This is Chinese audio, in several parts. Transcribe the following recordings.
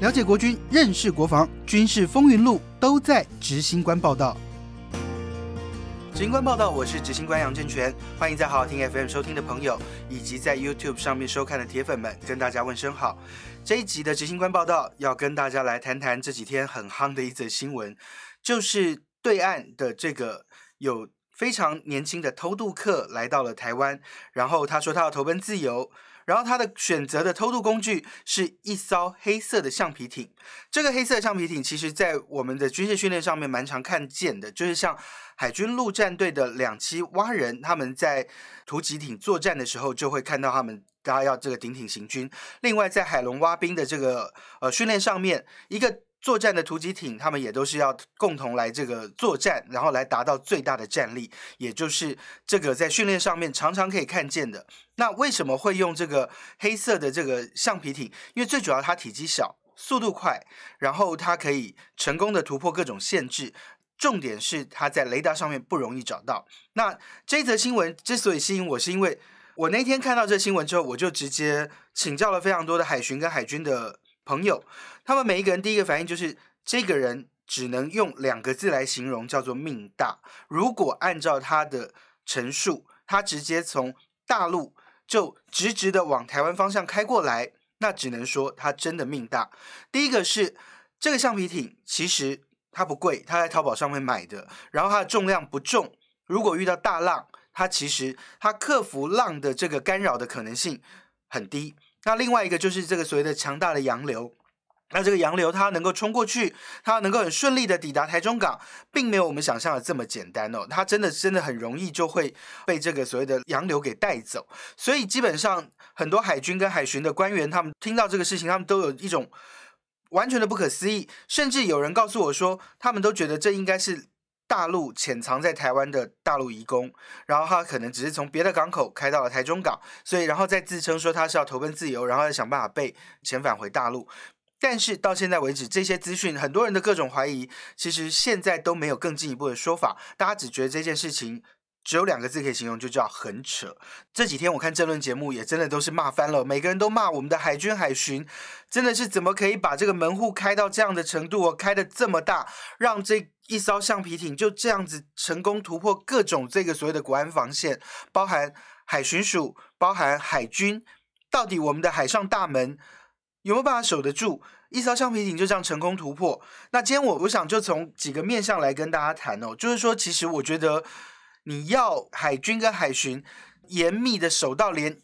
了解国军，认识国防，军事风云录都在执行官报道。执行官报道，我是执行官杨正全，欢迎在好好听 FM 收听的朋友，以及在 YouTube 上面收看的铁粉们，跟大家问声好。这一集的执行官报道要跟大家来谈谈这几天很夯的一则新闻，就是对岸的这个有非常年轻的偷渡客来到了台湾，然后他说他要投奔自由。然后他的选择的偷渡工具是一艘黑色的橡皮艇。这个黑色橡皮艇，其实在我们的军事训练上面蛮常看见的，就是像海军陆战队的两栖蛙人，他们在突击艇作战的时候，就会看到他们，大家要这个顶艇行军。另外，在海龙蛙兵的这个呃训练上面，一个。作战的突击艇，他们也都是要共同来这个作战，然后来达到最大的战力，也就是这个在训练上面常常可以看见的。那为什么会用这个黑色的这个橡皮艇？因为最主要它体积小，速度快，然后它可以成功的突破各种限制。重点是它在雷达上面不容易找到。那这则新闻之所以吸引我，是因为我那天看到这新闻之后，我就直接请教了非常多的海巡跟海军的。朋友，他们每一个人第一个反应就是，这个人只能用两个字来形容，叫做命大。如果按照他的陈述，他直接从大陆就直直的往台湾方向开过来，那只能说他真的命大。第一个是这个橡皮艇，其实它不贵，他在淘宝上面买的，然后它的重量不重，如果遇到大浪，它其实它克服浪的这个干扰的可能性很低。那另外一个就是这个所谓的强大的洋流，那这个洋流它能够冲过去，它能够很顺利的抵达台中港，并没有我们想象的这么简单哦，它真的真的很容易就会被这个所谓的洋流给带走，所以基本上很多海军跟海巡的官员，他们听到这个事情，他们都有一种完全的不可思议，甚至有人告诉我说，他们都觉得这应该是。大陆潜藏在台湾的大陆移工，然后他可能只是从别的港口开到了台中港，所以然后再自称说他是要投奔自由，然后再想办法被遣返回大陆。但是到现在为止，这些资讯很多人的各种怀疑，其实现在都没有更进一步的说法，大家只觉得这件事情。只有两个字可以形容，就叫很扯。这几天我看政论节目，也真的都是骂翻了。每个人都骂我们的海军海巡，真的是怎么可以把这个门户开到这样的程度哦？开的这么大，让这一艘橡皮艇就这样子成功突破各种这个所谓的国安防线，包含海巡署，包含海军，到底我们的海上大门有没有办法守得住？一艘橡皮艇就这样成功突破。那今天我我想就从几个面向来跟大家谈哦，就是说，其实我觉得。你要海军跟海巡严密的守到连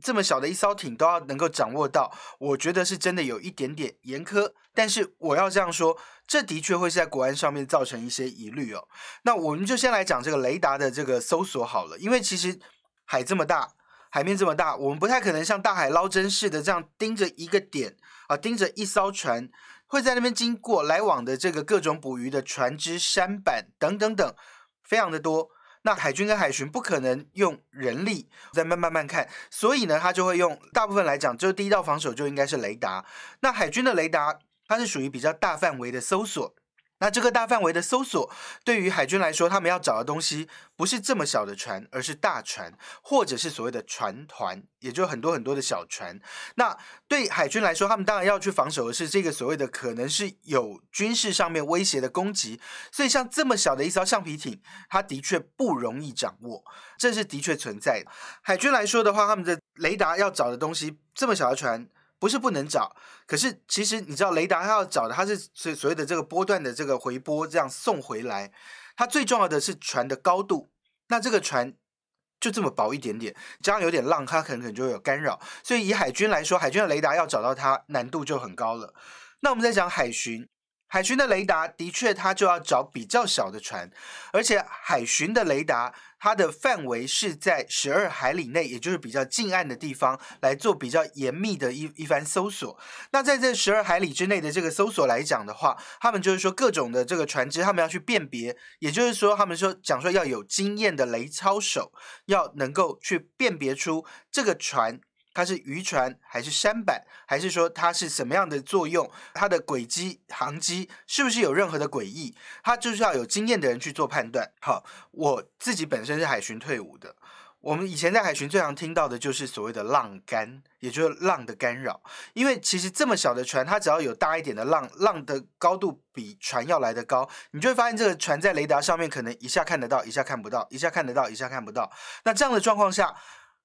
这么小的一艘艇都要能够掌握到，我觉得是真的有一点点严苛。但是我要这样说，这的确会是在国安上面造成一些疑虑哦。那我们就先来讲这个雷达的这个搜索好了，因为其实海这么大，海面这么大，我们不太可能像大海捞针似的这样盯着一个点啊，盯着一艘船会在那边经过来往的这个各种捕鱼的船只、舢板等等等，非常的多。那海军跟海巡不可能用人力在慢慢慢看，所以呢，他就会用大部分来讲，就第一道防守就应该是雷达。那海军的雷达，它是属于比较大范围的搜索。那这个大范围的搜索，对于海军来说，他们要找的东西不是这么小的船，而是大船，或者是所谓的船团，也就很多很多的小船。那对海军来说，他们当然要去防守的是这个所谓的可能是有军事上面威胁的攻击。所以像这么小的一艘橡皮艇，它的确不容易掌握，这是的确存在的。海军来说的话，他们的雷达要找的东西，这么小的船。不是不能找，可是其实你知道，雷达它要找的，它是所所谓的这个波段的这个回波，这样送回来。它最重要的是船的高度，那这个船就这么薄一点点，加上有点浪，它可能可能就会有干扰。所以以海军来说，海军的雷达要找到它难度就很高了。那我们在讲海巡。海巡的雷达的确，它就要找比较小的船，而且海巡的雷达，它的范围是在十二海里内，也就是比较近岸的地方来做比较严密的一一番搜索。那在这十二海里之内的这个搜索来讲的话，他们就是说各种的这个船只，他们要去辨别，也就是说他们说讲说要有经验的雷操手，要能够去辨别出这个船。它是渔船还是舢板，还是说它是什么样的作用？它的轨迹、航机是不是有任何的诡异？它就是要有经验的人去做判断。好，我自己本身是海巡退伍的，我们以前在海巡最常听到的就是所谓的浪干，也就是浪的干扰。因为其实这么小的船，它只要有大一点的浪，浪的高度比船要来的高，你就会发现这个船在雷达上面可能一下看得到，一下看不到，一下看得到，一下看不到。那这样的状况下，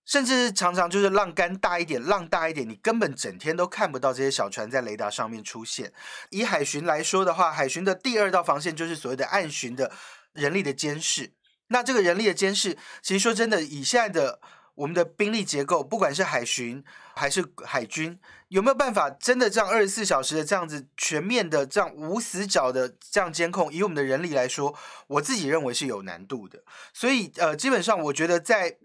甚至常常就是浪干大一点，浪大一点，你根本整天都看不到这些小船在雷达上面出现。以海巡来说的话，海巡的第二道防线就是所谓的岸巡的人力的监视。那这个人力的监视，其实说真的，以现在的我们的兵力结构，不管是海巡还是海军，有没有办法真的这样二十四小时的这样子全面的这样无死角的这样监控？以我们的人力来说，我自己认为是有难度的。所以呃，基本上我觉得在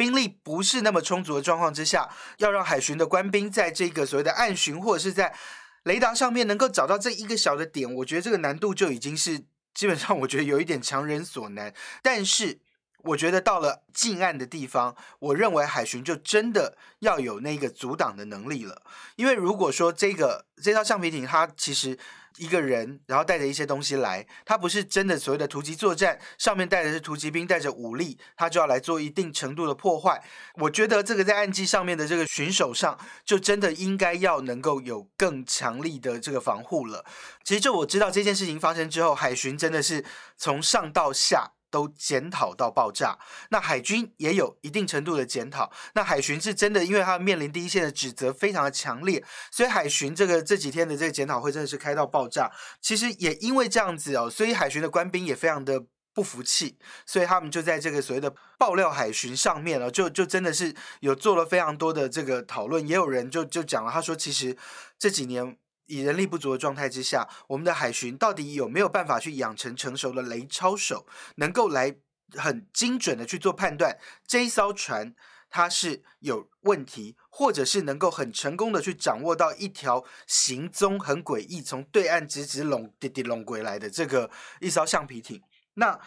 兵力不是那么充足的状况之下，要让海巡的官兵在这个所谓的暗巡或者是在雷达上面能够找到这一个小的点，我觉得这个难度就已经是。基本上我觉得有一点强人所难，但是我觉得到了近岸的地方，我认为海巡就真的要有那个阻挡的能力了。因为如果说这个这套橡皮艇它其实。一个人，然后带着一些东西来，它不是真的所谓的突击作战，上面带的是突击兵，带着武力，他就要来做一定程度的破坏。我觉得这个在岸基上面的这个巡守上，就真的应该要能够有更强力的这个防护了。其实就我知道这件事情发生之后，海巡真的是从上到下。都检讨到爆炸，那海军也有一定程度的检讨。那海巡是真的，因为他面临第一线的指责非常的强烈，所以海巡这个这几天的这个检讨会真的是开到爆炸。其实也因为这样子哦，所以海巡的官兵也非常的不服气，所以他们就在这个所谓的爆料海巡上面了，就就真的是有做了非常多的这个讨论。也有人就就讲了，他说其实这几年。以人力不足的状态之下，我们的海巡到底有没有办法去养成成熟的雷超手，能够来很精准的去做判断，这一艘船它是有问题，或者是能够很成功的去掌握到一条行踪很诡异，从对岸直直拢滴滴拢归来的这个一艘橡皮艇。那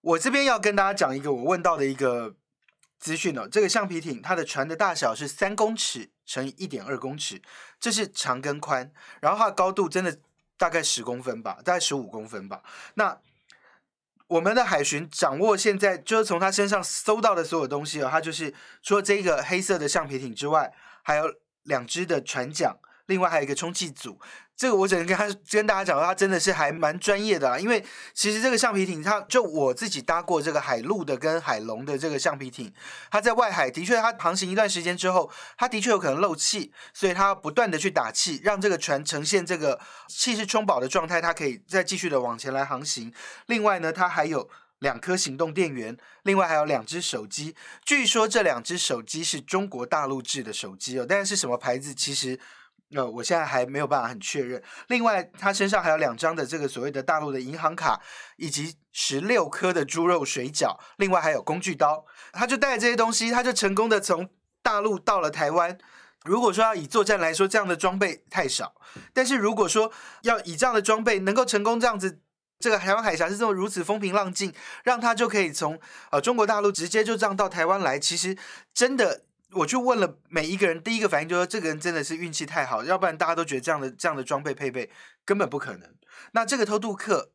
我这边要跟大家讲一个我问到的一个资讯哦，这个橡皮艇它的船的大小是三公尺。乘以一点二公尺，这是长跟宽，然后它的高度真的大概十公分吧，大概十五公分吧。那我们的海巡掌握现在就是从他身上搜到的所有东西哦，它就是除了这个黑色的橡皮艇之外，还有两只的船桨，另外还有一个充气组。这个我只能跟他跟大家讲，他真的是还蛮专业的啊。因为其实这个橡皮艇，它就我自己搭过这个海陆的跟海龙的这个橡皮艇，它在外海的确，它航行一段时间之后，它的确有可能漏气，所以它不断的去打气，让这个船呈现这个气势充饱的状态，它可以再继续的往前来航行。另外呢，它还有两颗行动电源，另外还有两只手机。据说这两只手机是中国大陆制的手机哦，但是什么牌子其实。呃，我现在还没有办法很确认。另外，他身上还有两张的这个所谓的大陆的银行卡，以及十六颗的猪肉水饺，另外还有工具刀。他就带这些东西，他就成功的从大陆到了台湾。如果说要以作战来说，这样的装备太少；但是如果说要以这样的装备能够成功这样子，这个台湾海峡是这么如此风平浪静，让他就可以从呃中国大陆直接就这样到台湾来，其实真的。我就问了每一个人，第一个反应就是这个人真的是运气太好，要不然大家都觉得这样的这样的装备配备根本不可能。那这个偷渡客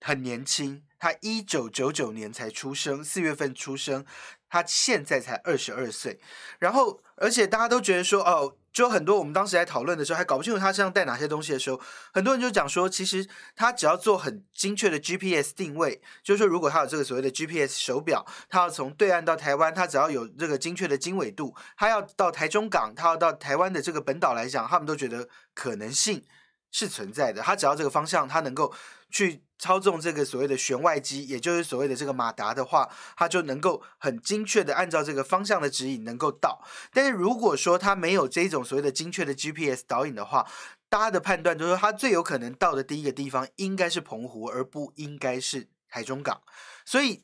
很年轻，他一九九九年才出生，四月份出生，他现在才二十二岁，然后而且大家都觉得说哦。就很多，我们当时在讨论的时候，还搞不清楚他身上带哪些东西的时候，很多人就讲说，其实他只要做很精确的 GPS 定位，就是说，如果他有这个所谓的 GPS 手表，他要从对岸到台湾，他只要有这个精确的经纬度，他要到台中港，他要到台湾的这个本岛来讲，他们都觉得可能性是存在的。他只要这个方向，他能够去。操纵这个所谓的旋外机，也就是所谓的这个马达的话，它就能够很精确的按照这个方向的指引能够到。但是如果说它没有这种所谓的精确的 GPS 导引的话，大家的判断就是说，它最有可能到的第一个地方应该是澎湖，而不应该是台中港。所以。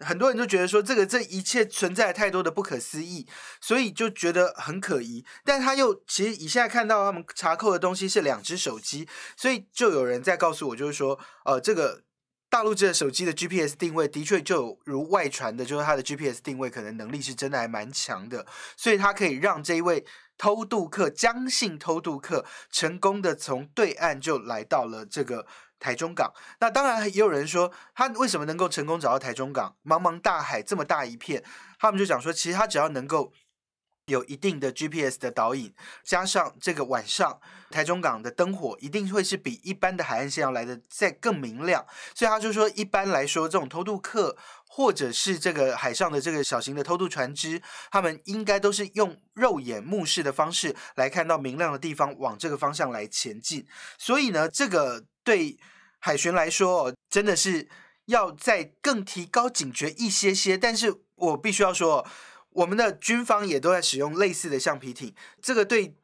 很多人都觉得说这个这一切存在太多的不可思议，所以就觉得很可疑。但他又其实以现在看到他们查扣的东西是两只手机，所以就有人在告诉我，就是说，呃，这个大陆这个手机的 GPS 定位的确就如外传的，就是它的 GPS 定位可能能力是真的还蛮强的，所以它可以让这一位偷渡客江姓偷渡客成功的从对岸就来到了这个台中港。那当然也有人说，他为什么能够成功找到台中港？茫茫大海这么大一片，他们就讲说，其实他只要能够。有一定的 GPS 的导引，加上这个晚上台中港的灯火一定会是比一般的海岸线要来的再更明亮，所以他就说，一般来说，这种偷渡客或者是这个海上的这个小型的偷渡船只，他们应该都是用肉眼目视的方式来看到明亮的地方，往这个方向来前进。所以呢，这个对海巡来说，真的是要再更提高警觉一些些。但是我必须要说。我们的军方也都在使用类似的橡皮艇，这个对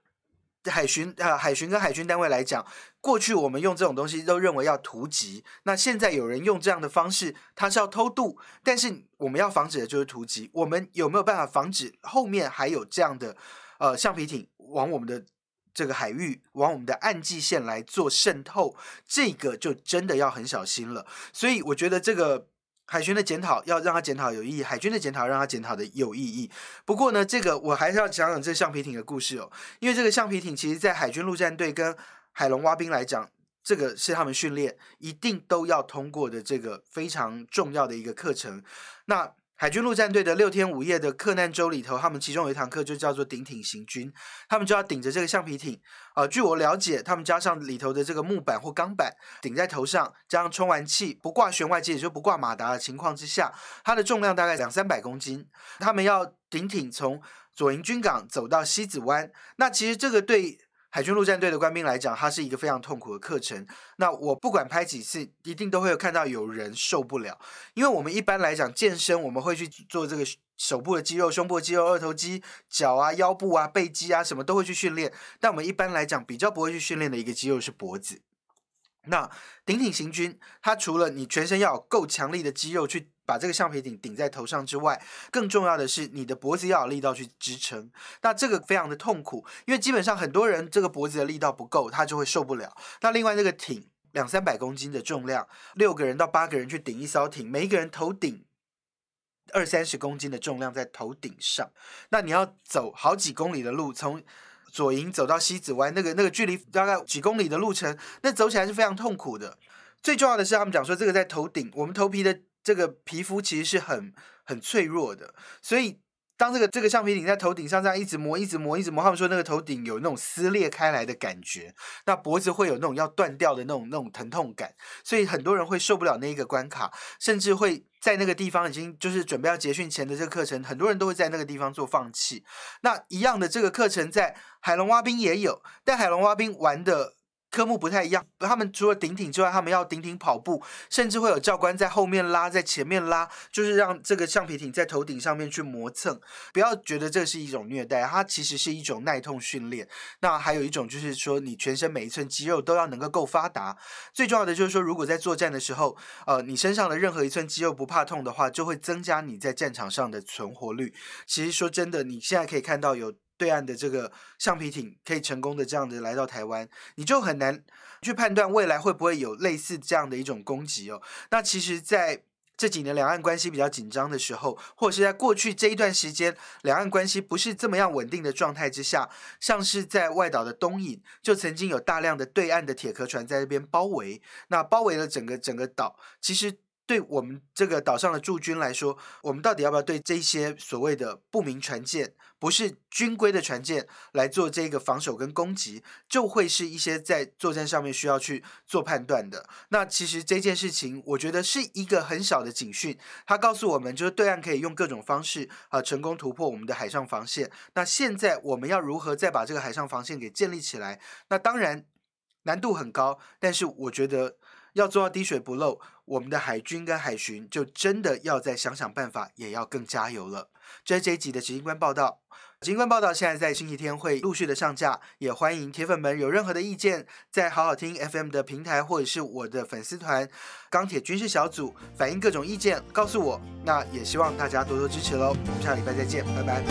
海巡啊海巡跟海军单位来讲，过去我们用这种东西都认为要突击，那现在有人用这样的方式，它是要偷渡，但是我们要防止的就是突击，我们有没有办法防止后面还有这样的呃橡皮艇往我们的这个海域，往我们的岸际线来做渗透，这个就真的要很小心了。所以我觉得这个。海巡的检讨要让他检讨有意义，海军的检讨让他检讨的有意义。不过呢，这个我还是要讲讲这橡皮艇的故事哦，因为这个橡皮艇其实，在海军陆战队跟海龙蛙兵来讲，这个是他们训练一定都要通过的这个非常重要的一个课程。那海军陆战队的六天五夜的克难周里头，他们其中有一堂课就叫做顶艇行军，他们就要顶着这个橡皮艇。啊，据我了解，他们加上里头的这个木板或钢板顶在头上，加上充完气，不挂旋外机，也就不挂马达的情况之下，它的重量大概两三百公斤。他们要顶艇从左营军港走到西子湾，那其实这个对。海军陆战队的官兵来讲，它是一个非常痛苦的课程。那我不管拍几次，一定都会有看到有人受不了。因为我们一般来讲健身，我们会去做这个手部的肌肉、胸部肌肉、二头肌、脚啊、腰部啊、背肌啊，什么都会去训练。但我们一般来讲比较不会去训练的一个肌肉是脖子。那顶挺行军，它除了你全身要有够强力的肌肉去。把这个橡皮艇顶在头上之外，更重要的是你的脖子要有力道去支撑。那这个非常的痛苦，因为基本上很多人这个脖子的力道不够，他就会受不了。那另外这个艇两三百公斤的重量，六个人到八个人去顶一艘艇，每一个人头顶二三十公斤的重量在头顶上，那你要走好几公里的路，从左营走到西子湾，那个那个距离大概几公里的路程，那走起来是非常痛苦的。最重要的是，他们讲说这个在头顶，我们头皮的。这个皮肤其实是很很脆弱的，所以当这个这个橡皮艇在头顶上这样一直磨、一直磨、一直磨，他们说那个头顶有那种撕裂开来的感觉，那脖子会有那种要断掉的那种那种疼痛感，所以很多人会受不了那一个关卡，甚至会在那个地方已经就是准备要结训前的这个课程，很多人都会在那个地方做放弃。那一样的这个课程在海龙蛙兵也有，但海龙蛙兵玩的。科目不太一样，他们除了顶顶之外，他们要顶顶跑步，甚至会有教官在后面拉，在前面拉，就是让这个橡皮艇在头顶上面去磨蹭。不要觉得这是一种虐待，它其实是一种耐痛训练。那还有一种就是说，你全身每一寸肌肉都要能够够发达。最重要的就是说，如果在作战的时候，呃，你身上的任何一寸肌肉不怕痛的话，就会增加你在战场上的存活率。其实说真的，你现在可以看到有。对岸的这个橡皮艇可以成功的这样的来到台湾，你就很难去判断未来会不会有类似这样的一种攻击哦。那其实，在这几年两岸关系比较紧张的时候，或者是在过去这一段时间两岸关系不是这么样稳定的状态之下，像是在外岛的东引，就曾经有大量的对岸的铁壳船在那边包围，那包围了整个整个岛，其实。对我们这个岛上的驻军来说，我们到底要不要对这些所谓的不明船舰、不是军规的船舰来做这个防守跟攻击，就会是一些在作战上面需要去做判断的。那其实这件事情，我觉得是一个很小的警讯，它告诉我们，就是对岸可以用各种方式啊成功突破我们的海上防线。那现在我们要如何再把这个海上防线给建立起来？那当然难度很高，但是我觉得。要做到滴水不漏，我们的海军跟海巡就真的要再想想办法，也要更加油了。这是这一集的执行官报道，执行官报道现在在星期天会陆续的上架，也欢迎铁粉们有任何的意见，在好好听 FM 的平台或者是我的粉丝团钢铁军事小组反映各种意见，告诉我。那也希望大家多多支持喽。我们下礼拜再见，拜拜。